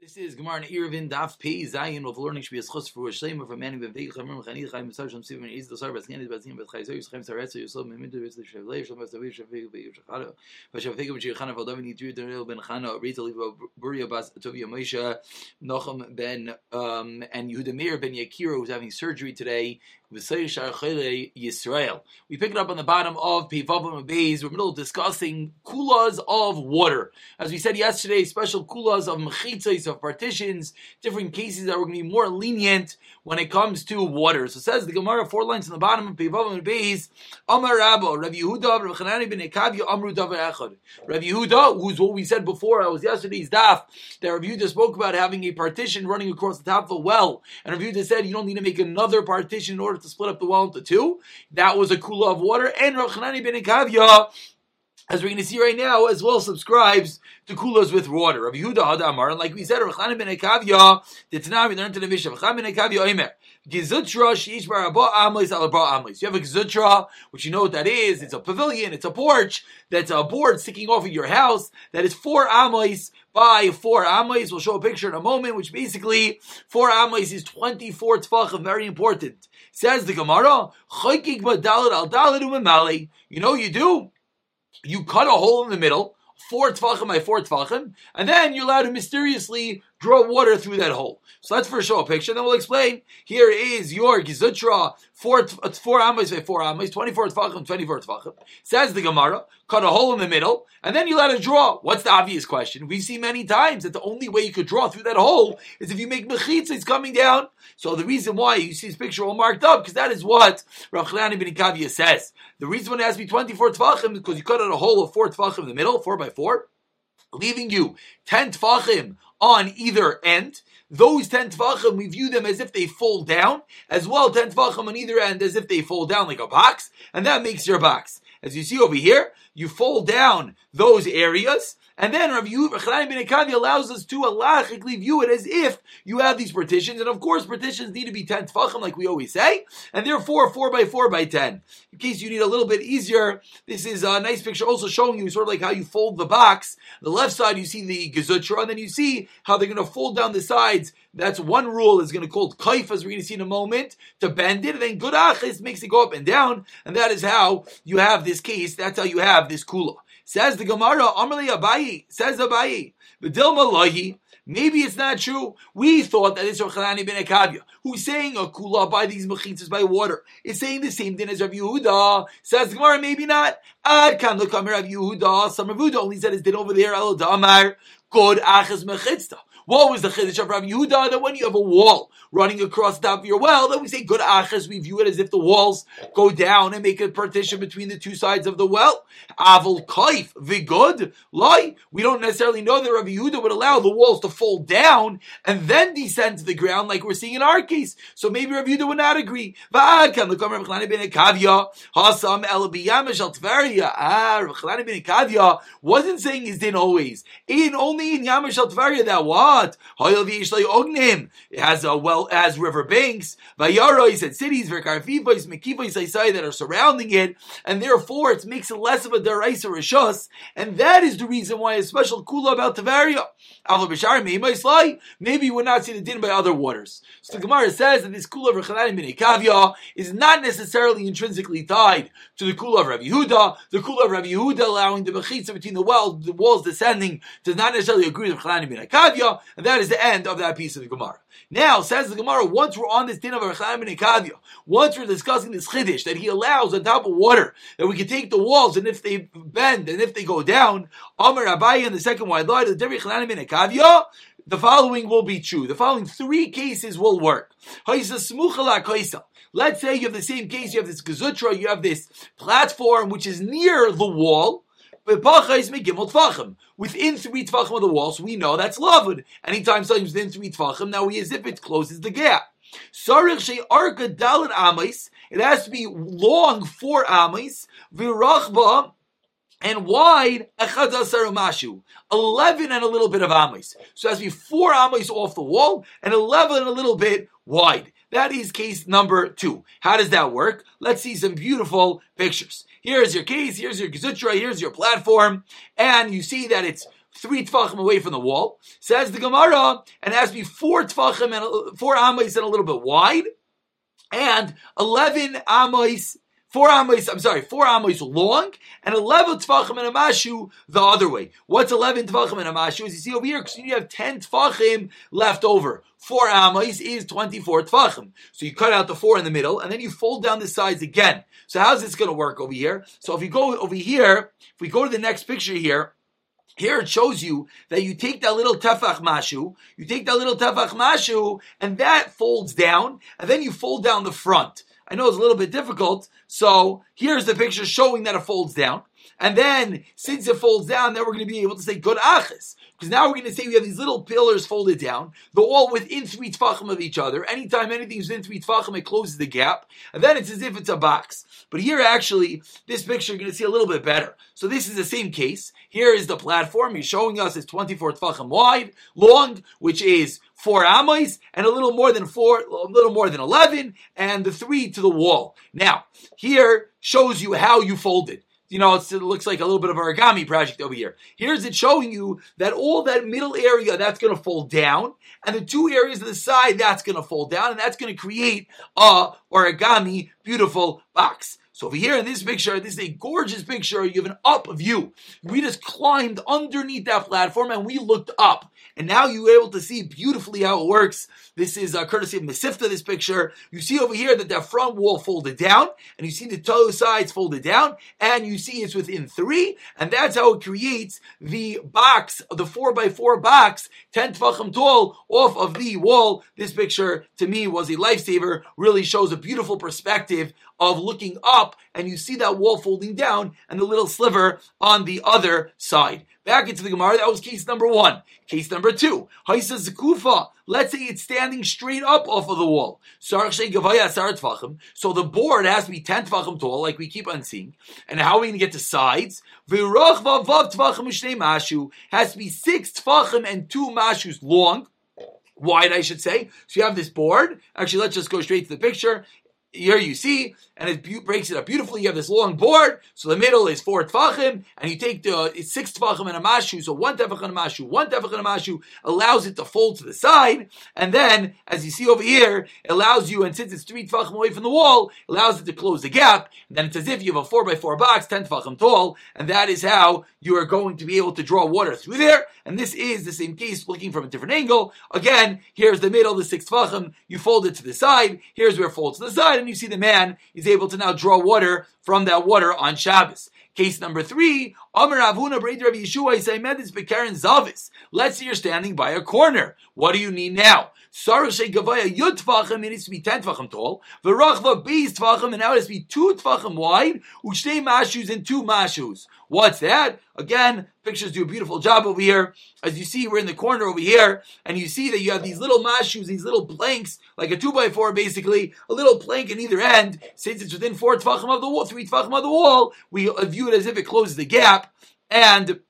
This is Gemara Eruvin Daf Pei Zayin with learning should be a schus for a shleima for many of the Chamim Chani Chaim Mesar Shem Sivin Is the Sar Baskin is Basim Bas Chayzer Yischaim Saretz Yisol Mimid Vis the Shavlei Shem Bas David Shavig Be Yishachara Vashavig Be Yichana Valdavin Yitri Daniel Ben Chana Rita Liva Buria Bas Tovia Moshe Nochem Ben um, and Yehuda Meir Ben Yakira who's having surgery today Yisrael. We pick it up on the bottom of Pivavim Beis. We're middle discussing kulas of water. As we said yesterday, special kulas of mechitzos, of partitions, different cases that we're going to be more lenient when it comes to water. So it says the Gemara, four lines in the bottom of Pivavim Beis, Amar Rabba, Rav Yehuda, Rav Chanani ben Ekavya, Amru Davar Echad. Rav Yehuda, who's what we said before, I was yesterday's daf, that Rav Yehuda spoke about having a partition running across the top of a well. And Rav Yehuda said you don't need to make another partition in order to split up the well into two. That was a kula of water. And Rav Chanani ben Ekavya, as we're going to see right now, as well subscribes to kulas with water. Rav Yehuda Hadamar, and like we said, Rav Chanani ben Ekavya, the Tanah, we learned to the Mishnah, Rav Chanani ben Ekavya Omer, Gizutra Sheish Barabah Amlis Alabah Amlis. You have a Gizutra, which you know what that is. It's a pavilion, it's a porch that's a board sticking off of your house that is four Amlis by four Amlis. We'll show a picture in a moment, which basically four Amlis is 24 Tfachim, very important. Says the Gemara, Al You know you do. You cut a hole in the middle, four tefachim by four tefachim, and then you're allowed to mysteriously draw water through that hole. So let's first show a picture, then we'll explain. Here is your gizutra, four, four amas by eh, four amas, 24 tefachim, 24 tefachim. Says the Gemara, cut a hole in the middle, and then you let it draw. What's the obvious question? We've seen many times that the only way you could draw through that hole is if you make mechitza, it's coming down. So the reason why you see this picture all marked up, because that is what Rav Chalani ben Kavya says. The reason why it has to be 24 tefachim because you cut out a hole of four tefachim in the middle, four by four, leaving you 10 tefachim on either end. Those 10 tvachim, we view them as if they fall down, as well 10 tvachim on either end as if they fall down like a box, and that makes your box. As you see over here, you fold down those areas, and then Rav Chaim ben Ekadi allows us to halachically view it as if you have these partitions, and of course partitions need to be 10 tfachim like we always say, and therefore 4 by 4 by 10. In case you need a little bit easier, this is a nice picture also showing you sort of like how you fold the box. The left side you see the gezutra, and then you see how they're going to fold down the sides. That's one rule is going to call kaif, as we're going to see in a moment, to bend it, and then gudachis makes it go up and down, and that is how you have this case, that's how you have this kula. Says the Gemara, Amarli Abayi, says Abayi, Vidilma Lohi, Maybe it's not true. We thought that it's Rachanani ben Ekavya, who's saying a kula by these mechitzas by water. is saying the same thing as Rav Yehuda. Says Gemara, maybe not. Ad kan look Rav Yehuda. Some Rav Yehuda only said his din over there. Elo damar. Good achas mechitzah. What was the chiddush of Rav Yehuda? That when you have a wall running across the top of your well, then we say good achas. We view it as if the walls go down and make a partition between the two sides of the well. Avol kaif vigud lie. We don't necessarily know that Rav Yehuda would allow the walls to fall down and then descend to the ground like we're seeing in our case. So maybe Rav Yehuda would not agree. Ah, Rav Kavya wasn't saying his din always. In only in Yamash al that was what? It has a well as river banks, vayarois and cities, verkarfivois, mekivois say that are surrounding it, and therefore it makes it less of a deraisa rishus, and that is the reason why a special kula about Tavaria. Maybe you would not see the din by other waters. So the Gemara says that this kula of Rechanan bin Ekavya is not necessarily intrinsically tied to the kula of Rabbi Yehuda. The kula of Rabbi Yehuda allowing the mechitza between the walls, the walls descending, does not necessarily agree with Rechanan bin And that is the end of that piece of the Gemara. Now, says the Gemara, once we're on this din of Rechaim and Ekavia, once we're discussing this Chiddush, that he allows on top of water, that we can take the walls, and if they bend, and if they go down, Amar Abayi and the second wide line, the Devi and Ekavia, the following will be true. The following three cases will work. Let's say you have the same case, you have this gazutra, you have this platform which is near the wall, Within three tvachim of the walls, we know that's lavud. Anytime something's within three tvachim, now we as if it closes the gap. It has to be long four amis. Virachba and wide mashu. Eleven and a little bit of amis. So it has to be four amis off the wall and eleven and a little bit wide. That is case number two. How does that work? Let's see some beautiful pictures. Here's your case, here's your gazutra, here's your platform, and you see that it's three tefachim away from the wall. Says the Gemara, and has to be four tefachim and four amos and a little bit wide, and eleven amos Four amos, I'm sorry, four amos long, and 11 tvachim and a mashu the other way. What's 11 tvachim and a mashu? As you see over here, because you have 10 tvachim left over. Four amos is 24 tvachim. So you cut out the four in the middle, and then you fold down the sides again. So how's this going to work over here? So if you go over here, if we go to the next picture here, here it shows you that you take that little tefach mashu, you take that little tefach mashu, and that folds down, and then you fold down the front. I know it's a little bit difficult. So here's the picture showing that it folds down. And then, since it folds down, then we're going to be able to say good achis. Because now we're going to say we have these little pillars folded down. They're all within three tfachim of each other. Anytime anything's within three tfachim, it closes the gap. And then it's as if it's a box. But here, actually, this picture you're going to see a little bit better. So this is the same case. Here is the platform. He's showing us it's 24 tfachim wide, long, which is four amos, and a little more than four, a little more than 11, and the three to the wall. Now, here shows you how you fold it you know, it looks like a little bit of origami project over here. Here's it showing you that all that middle area, that's going to fold down, and the two areas of the side, that's going to fold down, and that's going to create a origami beautiful box. So over here in this picture, this is a gorgeous picture. You have an up view. We just climbed underneath that platform and we looked up. And now you were able to see beautifully how it works. This is uh, courtesy of Mesivta, this picture. You see over here that that front wall folded down, and you see the toe sides folded down, and you see it's within three, and that's how it creates the box, the four by four box, 10 tfachim tall, off of the wall. This picture, to me, was a lifesaver, really shows a beautiful perspective of looking up and you see that wall folding down and the little sliver on the other side. Back into the Gemara, that was case number one. Case number two, Haisa Zakufa. Let's say it's standing straight up off of the wall. So the board has to be 10 tvachim tall, like we keep on seeing. And how are we going to get to sides? Has to be six tvachim and two mashus long wide, I should say. So you have this board. Actually, let's just go straight to the picture here you see, and it breaks it up beautifully. You have this long board, so the middle is four tefachim, and you take the uh, it's six tefachim and a mashu, so one tefach and a mashu, one tefach and a mashu allows it to fold to the side, and then as you see over here, it allows you, and since it's three tefachim away from the wall, allows it to close the gap. And then it's as if you have a four by four box, ten tefachim tall, and that is how you are going to be able to draw water through there. And this is the same case, looking from a different angle. Again, here's the middle, the six tefachim. You fold it to the side. Here's where it folds to the side and you see the man is able to now draw water from that water on Shabbos. Case number three. Let's say you're standing by a corner. What do you need now? Sarashe Gavaya Yud Tvachim, it needs to be 10 Tvachim tall. Verachva Beis Tvachim, and now it has to be 2 Tvachim wide. Ushtei Mashus and 2 Mashus. What's that? Again, pictures do a beautiful job over here. As you see, we're in the corner over here, and you see that you have these little mashus, these little planks, like a two by four, basically, a little plank in either end. Since it's within four tefachim of the wall, three tefachim of the wall, we uh, view it as if it closes the gap, and it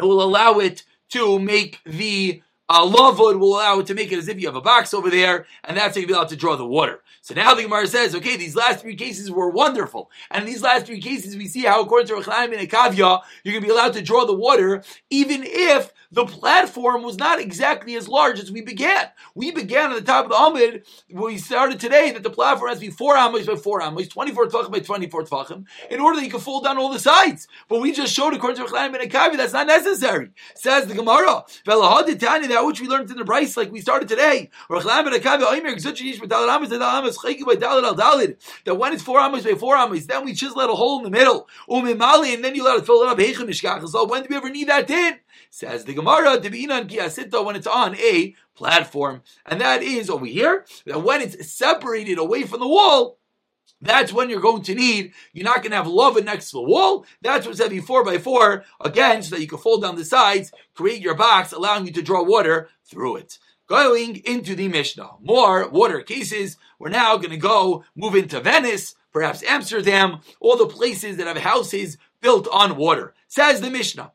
will allow it to make the uh, lavud will allow it to make it as if you have a box over there, and that's how you'll be allowed to draw the water. So now the Gemara says, okay, these last three cases were wonderful. And in these last three cases, we see how, according to Rechaim and Akavya, you're going to be allowed to draw the water, even if the platform was not exactly as large as we began. We began at the top of the Amid, we started today, that the platform has to be 4 amos by 4 amos, 24 tvachim by 24 tvachim, in order that you can fold down all the sides. But we just showed, according to Rechaim and Akavya, that's not necessary. Says the Gemara, that which we learned in the Bryce, like we started today. That when it's four amos by four amos, then we chisel out a hole in the middle. Umimali, And then you let it fill it up. So when do we ever need that in? Says the Gemara, when it's on a platform. And that is over here, that when it's separated away from the wall, that's when you're going to need, you're not going to have lava next to the wall. That's what's heavy four by four, again, so that you can fold down the sides, create your box, allowing you to draw water through it. Going into the Mishnah. More water cases. We're now going to go move into Venice, perhaps Amsterdam, all the places that have houses built on water. Says the Mishnah.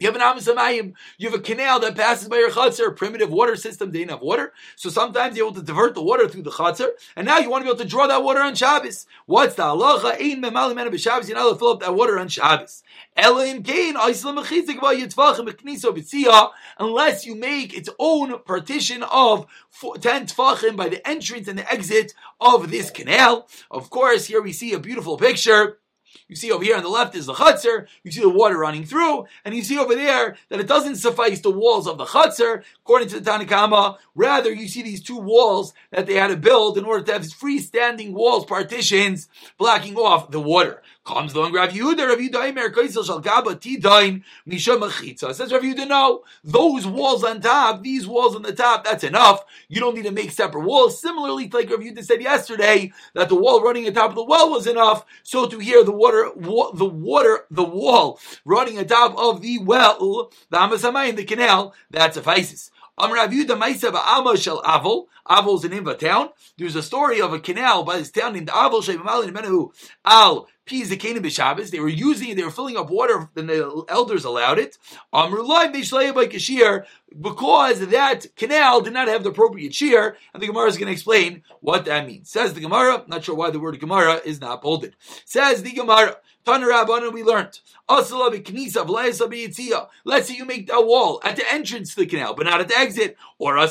You have an Amisamayim, you have a canal that passes by your chutzner, primitive water system, they didn't have water. So sometimes you're able to divert the water through the chutzner, and now you want to be able to draw that water on Shabbos. What's the halacha? Ein memali mena b'Shabbos, you're not allowed to fill up that water on Shabbos. Elohim kain, unless you make its own partition of 10 tfachim by the entrance and the exit of this canal. Of course, here we see a beautiful picture you see over here on the left is the chutzner. You see the water running through, and you see over there that it doesn't suffice the walls of the chutzner, according to the Tanakhama. Rather, you see these two walls that they had to build in order to have freestanding walls, partitions, blocking off the water. Comes along Rav Yehuda, Rav Yehuda Eimer, Kaisel Shal Gaba Tidain, Misha Mechitza. Says Rav Yehuda, no, those walls on top, these walls on the top, that's enough. You don't need to make separate walls. Similarly, like Rav Yehuda said yesterday, that the wall running on top of the well was enough, so to hear the water, wa- the water, the wall running on top of the well, the Amasamayim, the canal, that suffices. Amr Rav Yehuda Maisa Ba'ama Shel Avol, Avol is an name of a town. There's a story of a canal by this town named Avol Sheimamalin Menahu Al Piz B'Shabbos. They were using it, they were filling up water, and the elders allowed it. Because that canal did not have the appropriate shear, and the Gemara is going to explain what that means. Says the Gemara, not sure why the word Gemara is not bolded. Says the Gemara, Tanarabana, we learned. Let's say you make a wall at the entrance to the canal, but not at the exit. Or you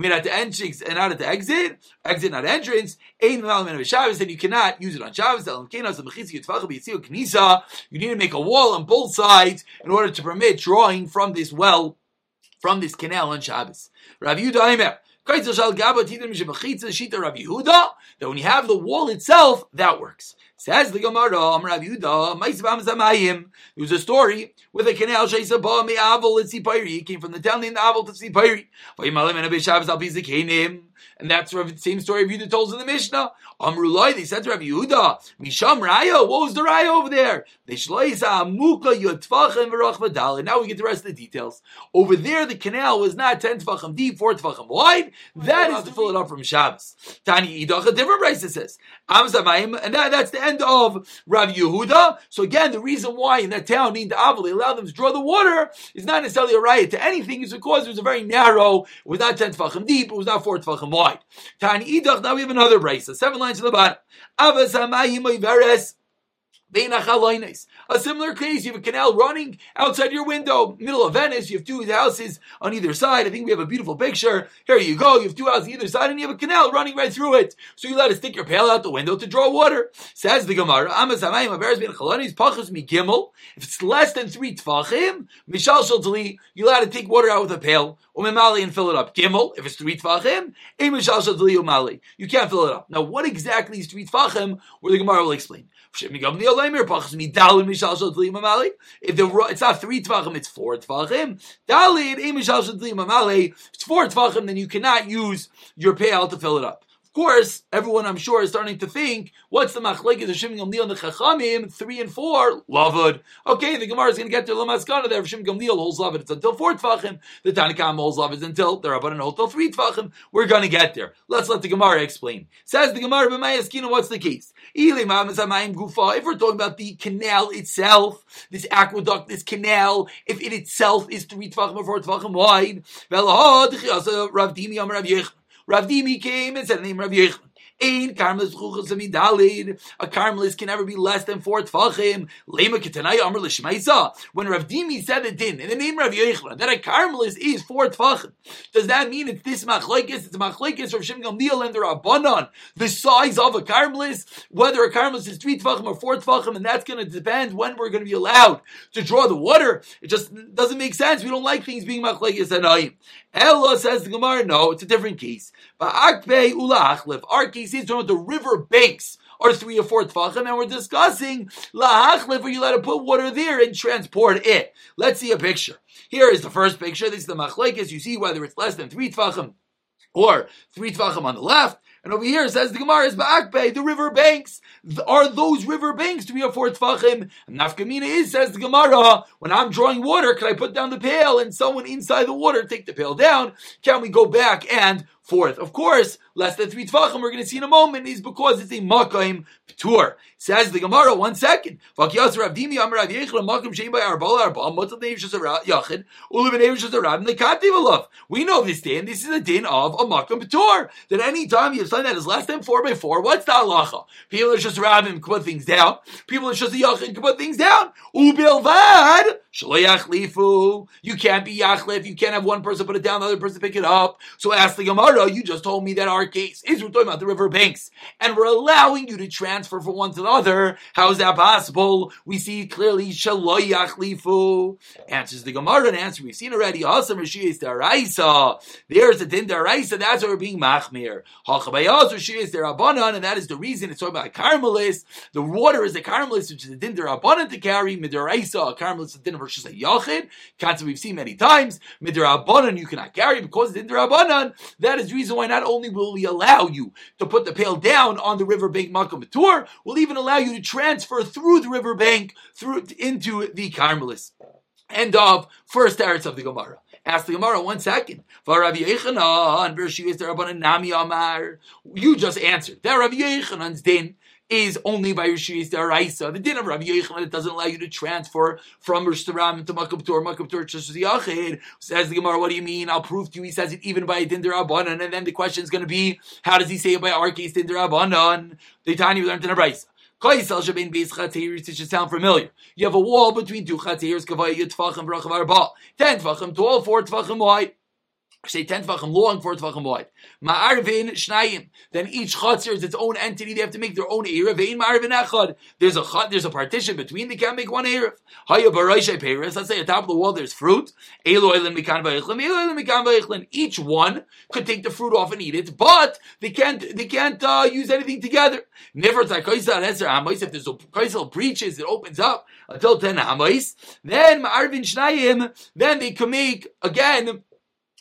made at the entrance and not at the exit. Exit, not entrance. Then you cannot use it on Shabbos. You need to make a wall on both sides in order to permit drawing from this well, from this canal on Shabbos. Rav Yudah that when you have the wall itself, that works. Says the Gemara, Rav Yehuda, there was a story with a canal Shaisabah Me'avol at Sipayri. He came from the town named Avol to Sipayri. And that's the same story of Yehuda told in the Mishnah. Amrulai, they said to Rav Yehuda, Misham Raya, what was the Raya over there? Now we get the rest of the details. Over there, the canal was not 10 tfachim deep, 4 tfachim wide. That is to fill it up from Shabbos. Tani Idach, a different price it says. And that, that's the end of Rav Yehuda. So again, the reason why in that town named Avil, they allowed them to draw the water is not necessarily a riot to anything, it's because it was a very narrow, it was not 10 tfachim deep, it was not 4 tfachim wide. Tani Idach, now we have another brace, seven lines to the bottom. A similar case, you have a canal running outside your window, middle of Venice, you have two houses on either side. I think we have a beautiful picture. Here you go, you have two houses on either side, and you have a canal running right through it. So you let it stick your pail out the window to draw water. Says the Gemara, if it's less than three tfachim, you let it take water out with a pail, and fill it up. Gimel, if it's three tfachim, you can't fill it up. Now, what exactly is three tfachim? Where the Gemara will explain. If the, it's not three tvachim, it's four tvachim. It's four tvachim, then you cannot use your pail to fill it up course, everyone I'm sure is starting to think, what's the machlekes of Shimon Gamliel and the Chachamim? Three and four, lavud. Okay, the Gemara is going to get to Lamaskana there. Shimon Gamliel holds lavud. It's until four tvachim. The Tanakam holds lavud until the Rabbanan hold till three tvachim. We're going to get there. Let's let the Gemara explain. Says the Gemara, b'mayaskina, what's the case? If we're talking about the canal itself, this aqueduct, this canal, if it itself is three tvachim or four tvachim wide, Rav Dimi came and said the name Rav Yechon. Ein karmelis chuchas amidalid. A karmelis can never be less than four tfachim. Lema ketanai amr l'shmeisa. When Rav Dimi said it in, in the name of Rav Yechon, that a karmelis is four tfachim. Does that mean it's this machlekes? It's a machlekes of Shem Gamliel and the Rabbanon. The size of a karmelis, whether a karmelis is three tfachim or four tfachim, and that's going to depend when we're going to be allowed to draw the water. It just doesn't make sense. We don't like things being machlekes and Ella says the Gemara, no, it's a different case. But Akbe Our case is the river banks are three or four tfachim, and we're discussing lahachlif, where you let it put water there and transport it. Let's see a picture. Here is the first picture. This is the machlekes. You see whether it's less than three tfachim or three tfachim on the left. And over here it says the Gemara is Ba'akbe, the river banks. Are those river banks three or four tfachim? And Nafkamina is, says the Gemara, when I'm drawing water, can I put down the pail and someone inside the water take the pail down? Can we go back and forth? Of course, less than three tvachim, we're going to see in a moment, is because it's a makaim tour. Says the Gemara, one second. We know this din. This is a din of a makam tour. That any time you have something that is less than four by four, what's the halacha? People are just rabbim can put things down. People are just a yachid can put things down. Ubilvad You can't be yachlif. You can't have one person put it down, the other person pick it up. So ask the Gemara. You just told me that our case is we're talking about the river banks, and we're allowing you to transfer from one to the other. How is that possible? We see clearly shaloyachlifu. Answers the Gemara and answer we've seen already. Asam Rishis Daraisa. There's a din Daraisa. That's why we're being machmir. Hachabayaz Rishis Darabanan, and that is the reason it's talking about Carmelis. The water is a Carmelis, which is a din Darabanan to carry. Midaraisa, a Carmelis is a din versus a Yachid. Concept we've seen many times. Midarabanan you cannot carry because it's din Darabanan. That is the reason why not only will we allow you to put the pail down on the riverbank Makam Tour, we'll even allow you to transfer through the riverbank through into the Carmelis. End of first eretz of the Gemara. Ask the Gemara one second. You just answered. That Rabbi Yechanan's din is only by Rishis Daraisa. The din of Rabbi Yechon it doesn't allow you to transfer from Rosh to Makab Tor, Makab Tor to Yachid. Says the Gemara, what do you mean? I'll prove to you. He says it even by din Darabanan, and then the question is going to be, how does he say it by our case din Darabanan? The we learned in a Brisa. It should sound familiar. You have a wall between two chateers, kavaya yitfachim brachav arba. Ten tvachim tall, four tvachim wide say 10 tvachim long, 4 tvachim wide. Ma'arvin shnayim. Then each chatzir is its own entity. They have to make their own erev. Vein ma'arvin echad. There's a there's a partition between. They can't make one erev. Haya barayshay peiris. Let's say at top of the wall there's fruit. Eloilim mikan vayichlin. Eloilim mikan vayichlin. Each one could take the fruit off and eat it, but they can't, they can't, uh, use anything together. Never tzakoisa eser amois. If there's a koisel breaches, it opens up until 10 amois. Then ma'arvin shnayim. Then they can make, again,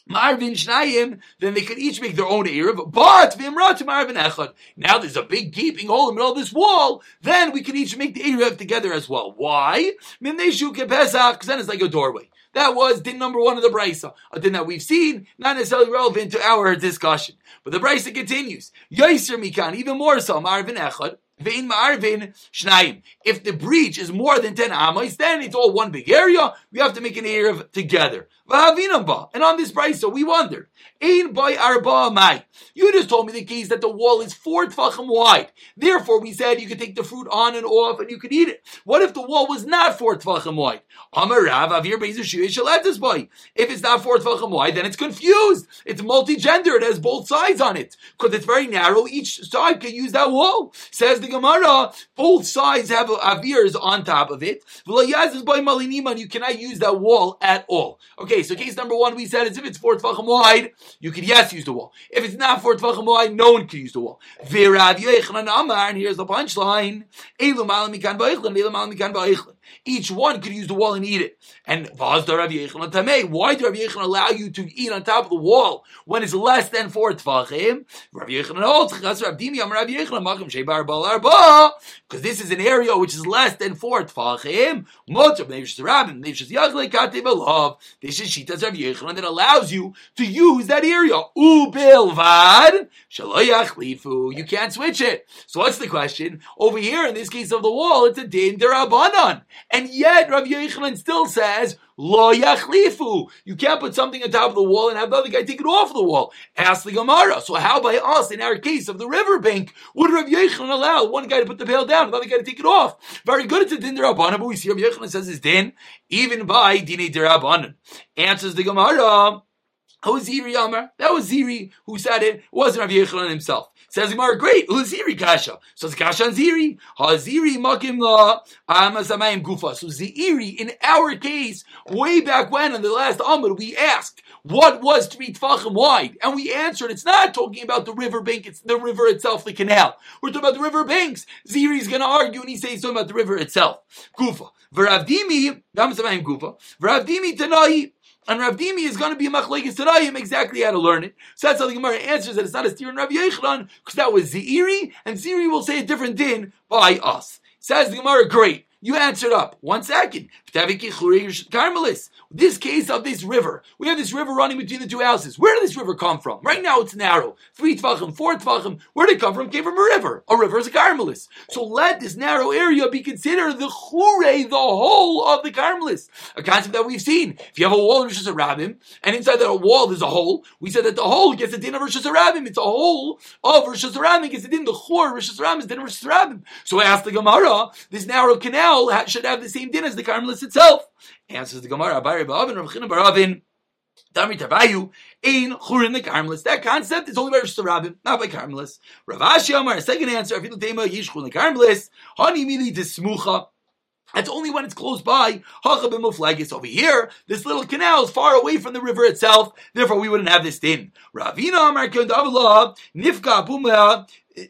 Marvin Shnayim, then they could each make their own Erev, but Vimra to Marvin Echad. Now there's a big gaping hole in the middle of this wall, then we can each make the Erev together as well. Why? Because then it's like a doorway. That was din number one of the Brisa, a din that we've seen, not necessarily relevant to our discussion. But the Brisa continues. Yoiser Mikan, even more so, Marvin Echad, shnayim. If the breach is more than 10 amos, then it's all one big area. We have to make an Erev together. And on this price, so we wondered. Ein by arba mai. You just told me the case that the wall is four tfachim wide. Therefore, we said you could take the fruit on and off and you could eat it. What if the wall was not four tfachim wide? Amarav avir boy. If it's not four tfachim wide, then it's confused. It's multi-gender. It has both sides on it. Because it's very narrow. Each side can use that wall. Says the Gemara, both sides have avirs on top of it. You cannot use that wall at all. Okay, so case number one we said is if it's four tvachim wide, you could yes use the wall. If it's not four tvachim wide, no one can use the wall. And here's the punchline. Each one could use the wall and eat it. And why do Rav Yechon allow you to eat on top of the wall when it's less than four tvachim? Rav Yechon holds because this is an area which is less than four tvachim. This is Shitas Rav Yechon that allows you to use that area. Ubilvad You can't switch it. So what's the question? Over here, in this case of the wall, it's a din derabanan. And yet, Rav Yochanan still says, Lo yachlifu. You can't put something on top of the wall and have the other guy take it off the wall. Ask the Gemara. So how by us, in our case of the riverbank, would Rav Yochanan allow one guy to put the pail down, the other guy to take it off? Very good. It's a din derabanan, but we see Rav Yochanan says it's din, even by dini derabanan. Answers the Gemara. was Ziri Amar? That was Ziri who said it. It wasn't Rav Yochanan himself. Says Gemara, great. Who's Ziri Kasha? So it's Kasha and Ziri. Ha Ziri Makim La Amasamayim Gufa. So Ziri, in our case, way back when in the last Amud, we asked what was three tefachim wide, and we answered it's not talking about the river bank. It's the river itself, the canal. We're talking about the river banks. Ziri's going to argue, and he says talking about the river itself. Gufa. V'Ravdimi Amasamayim Gufa. V'Ravdimi Tanai. And Rav Dimi is going to be machlekes Tarayim exactly how to learn it. So that's how the Gemara answers that it's not a steer in Rav Yechron because that was Ziri, and Ziri will say a different din by us. Says the Gemara, great. You answered up. One second. This case of this river. We have this river running between the two houses. Where did this river come from? Right now it's narrow. Three tvachim, four tvachim. Where did it come from? It came from a river. A river is a Carmelis. So let this narrow area be considered the chure, the whole of the Carmelis. A concept that we've seen. If you have a wall of Rosh Hashanah, and inside that wall there's a hole, we said that the hole gets the din of Rosh Hashanah. It's a hole of Rosh Hashanah gets the din. The chure, Rosh Hashanah is din of Rosh Hashanah. So I asked the Gemara, this narrow canal should have the same din as the Carmelis itself. Answers the Gemara, Abari Ba'avin, Ramchina Baravin, Dami Tabayu, Ein Churin the Carmelis. That concept is only by Rosh not by Carmelis. Ravashi Amar, second answer, Afilu Tema Yishchun the Carmelis, Hani Mili Dismucha. That's only when it's close by. Over here. This little canal is far away from the river itself. Therefore, we wouldn't have this din. Ravina Amar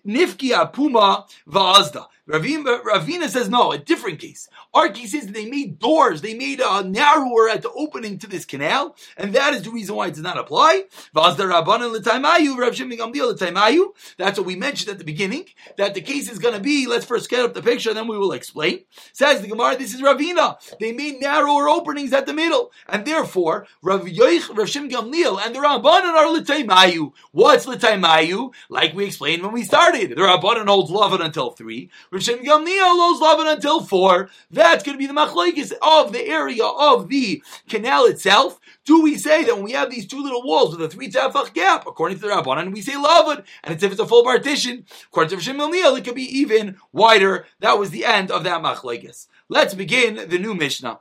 Nifka Puma Vazda. Ravina says no, a different case. Case is they made doors, they made a narrower at the opening to this canal, and that is the reason why it does not apply. Vaazda Rabbanan L'taimayu, Rav Shimon Gamliel. That's what we mentioned at the beginning, that the case is going to be, let's first get up the picture, and then we will explain. Says the Gemara, this is Ravina. They made narrower openings at the middle, and therefore, Rav Yoich, Rav Shim Gamliel, and the Rabbanan are L'taimayu. What's L'taimayu? Like we explained when we started. The Rabbanan holds lavud until 3. Rishon Gamliel holds lavud until 4. That's going to be the machlekes of the area of the canal itself. Do we say that when we have these two little walls with a three tefach gap, according to the Rabbanan, we say lavud, and it's if it's a full partition, according to Rishon Gamliel, it could be even wider. That was the end of that machlekes. Let's begin the new Mishnah.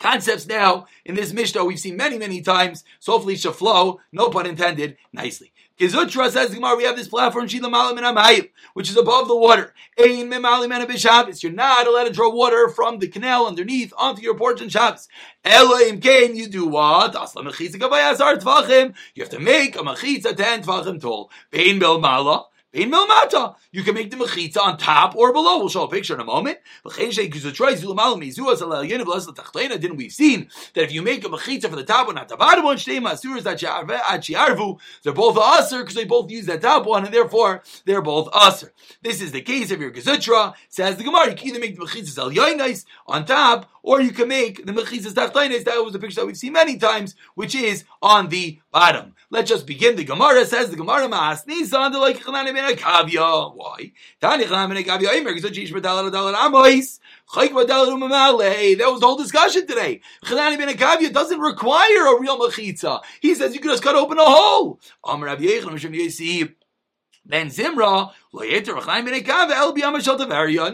Concepts now in this Mishnah we've seen many, many times, so hopefully it should flow, no pun intended, nicely. Kizutra says Gemara, we have this platform Shila Malim and which is above the water. Ein Memalim and Shabbos. You're not allowed to draw water from the canal underneath onto your porch in Shabbos. Elohim Kain, you do what? You have to make a Mechitza 10 Tvachim tall. Bein Bel Mala. In Milmata, you can make the mechitza on top or below. We'll show a picture in a moment. Didn't we seen that if you make a mechitza for the top one, not the bottom one, they're both aser because they both use that top one, and therefore they're both aser. This is the case of your gezutra. Says the Gemara, you can either make the mechitza on top or you can make the mechitzas tachtainis. That was the picture that we've seen many times, which is on the bottom. Let's just begin. The Gemara says the Gemara maas nisan the like chanan ben kavya. Why? Tani chanan ben kavya. Imer so jish bedal dal amois. Chayk bedal umamale. That was the whole discussion today. Chanan ben kavya doesn't require a real mechitza. He says you can just cut open a hole. Amar Rabbi Yechon Mishum Yesi. Ben Zimra,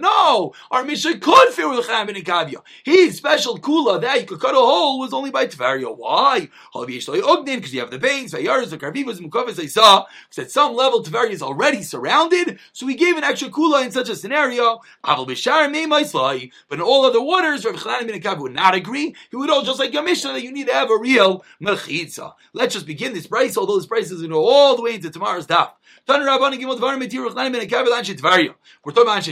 no, our Mishnah could fit with Chaim ben Kavya. His special kula that you could cut a hole was only by Tveria. Why? Because you have the veins, the karvivas, mukavis. I saw because at some level Tveria is already surrounded, so he gave an extra kula in such a scenario. But in all other waters, Rav Chaim ben would not agree. He would all just like your Mishnah that you need to have a real mechitza. Let's just begin this price, although this price is going to go all the way into tomorrow's daf. We're talking about Anshe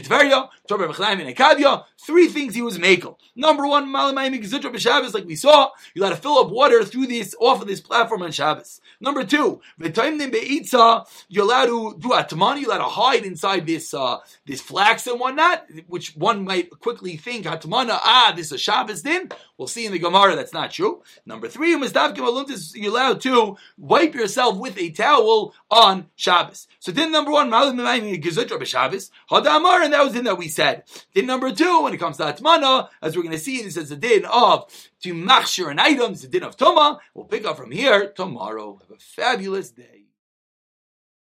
Tveria, talking about ben Akavia. Three things he was makel. Number one, Malamayim Gizitra b'Shabbos, like we saw, you got to fill up water through this off of this platform on Shabbos. Number two, V'Taimnim Be'itza, you're allowed to do Atman, you're allowed to hide inside this uh, this flax and whatnot, which one might quickly think Atmana, ah, this is a Shabbos din. We'll see in the Gemara that's not true. Number three, you're allowed to wipe yourself with a towel on Shabbos. So din number one, b'Shabbos, Hadamar, and that was din that we said. Din number two, when it comes to Atmana, as we're going to see, this is the din of to machshir an item, it's the din of Toma. We'll pick up from here tomorrow. Have a fabulous day.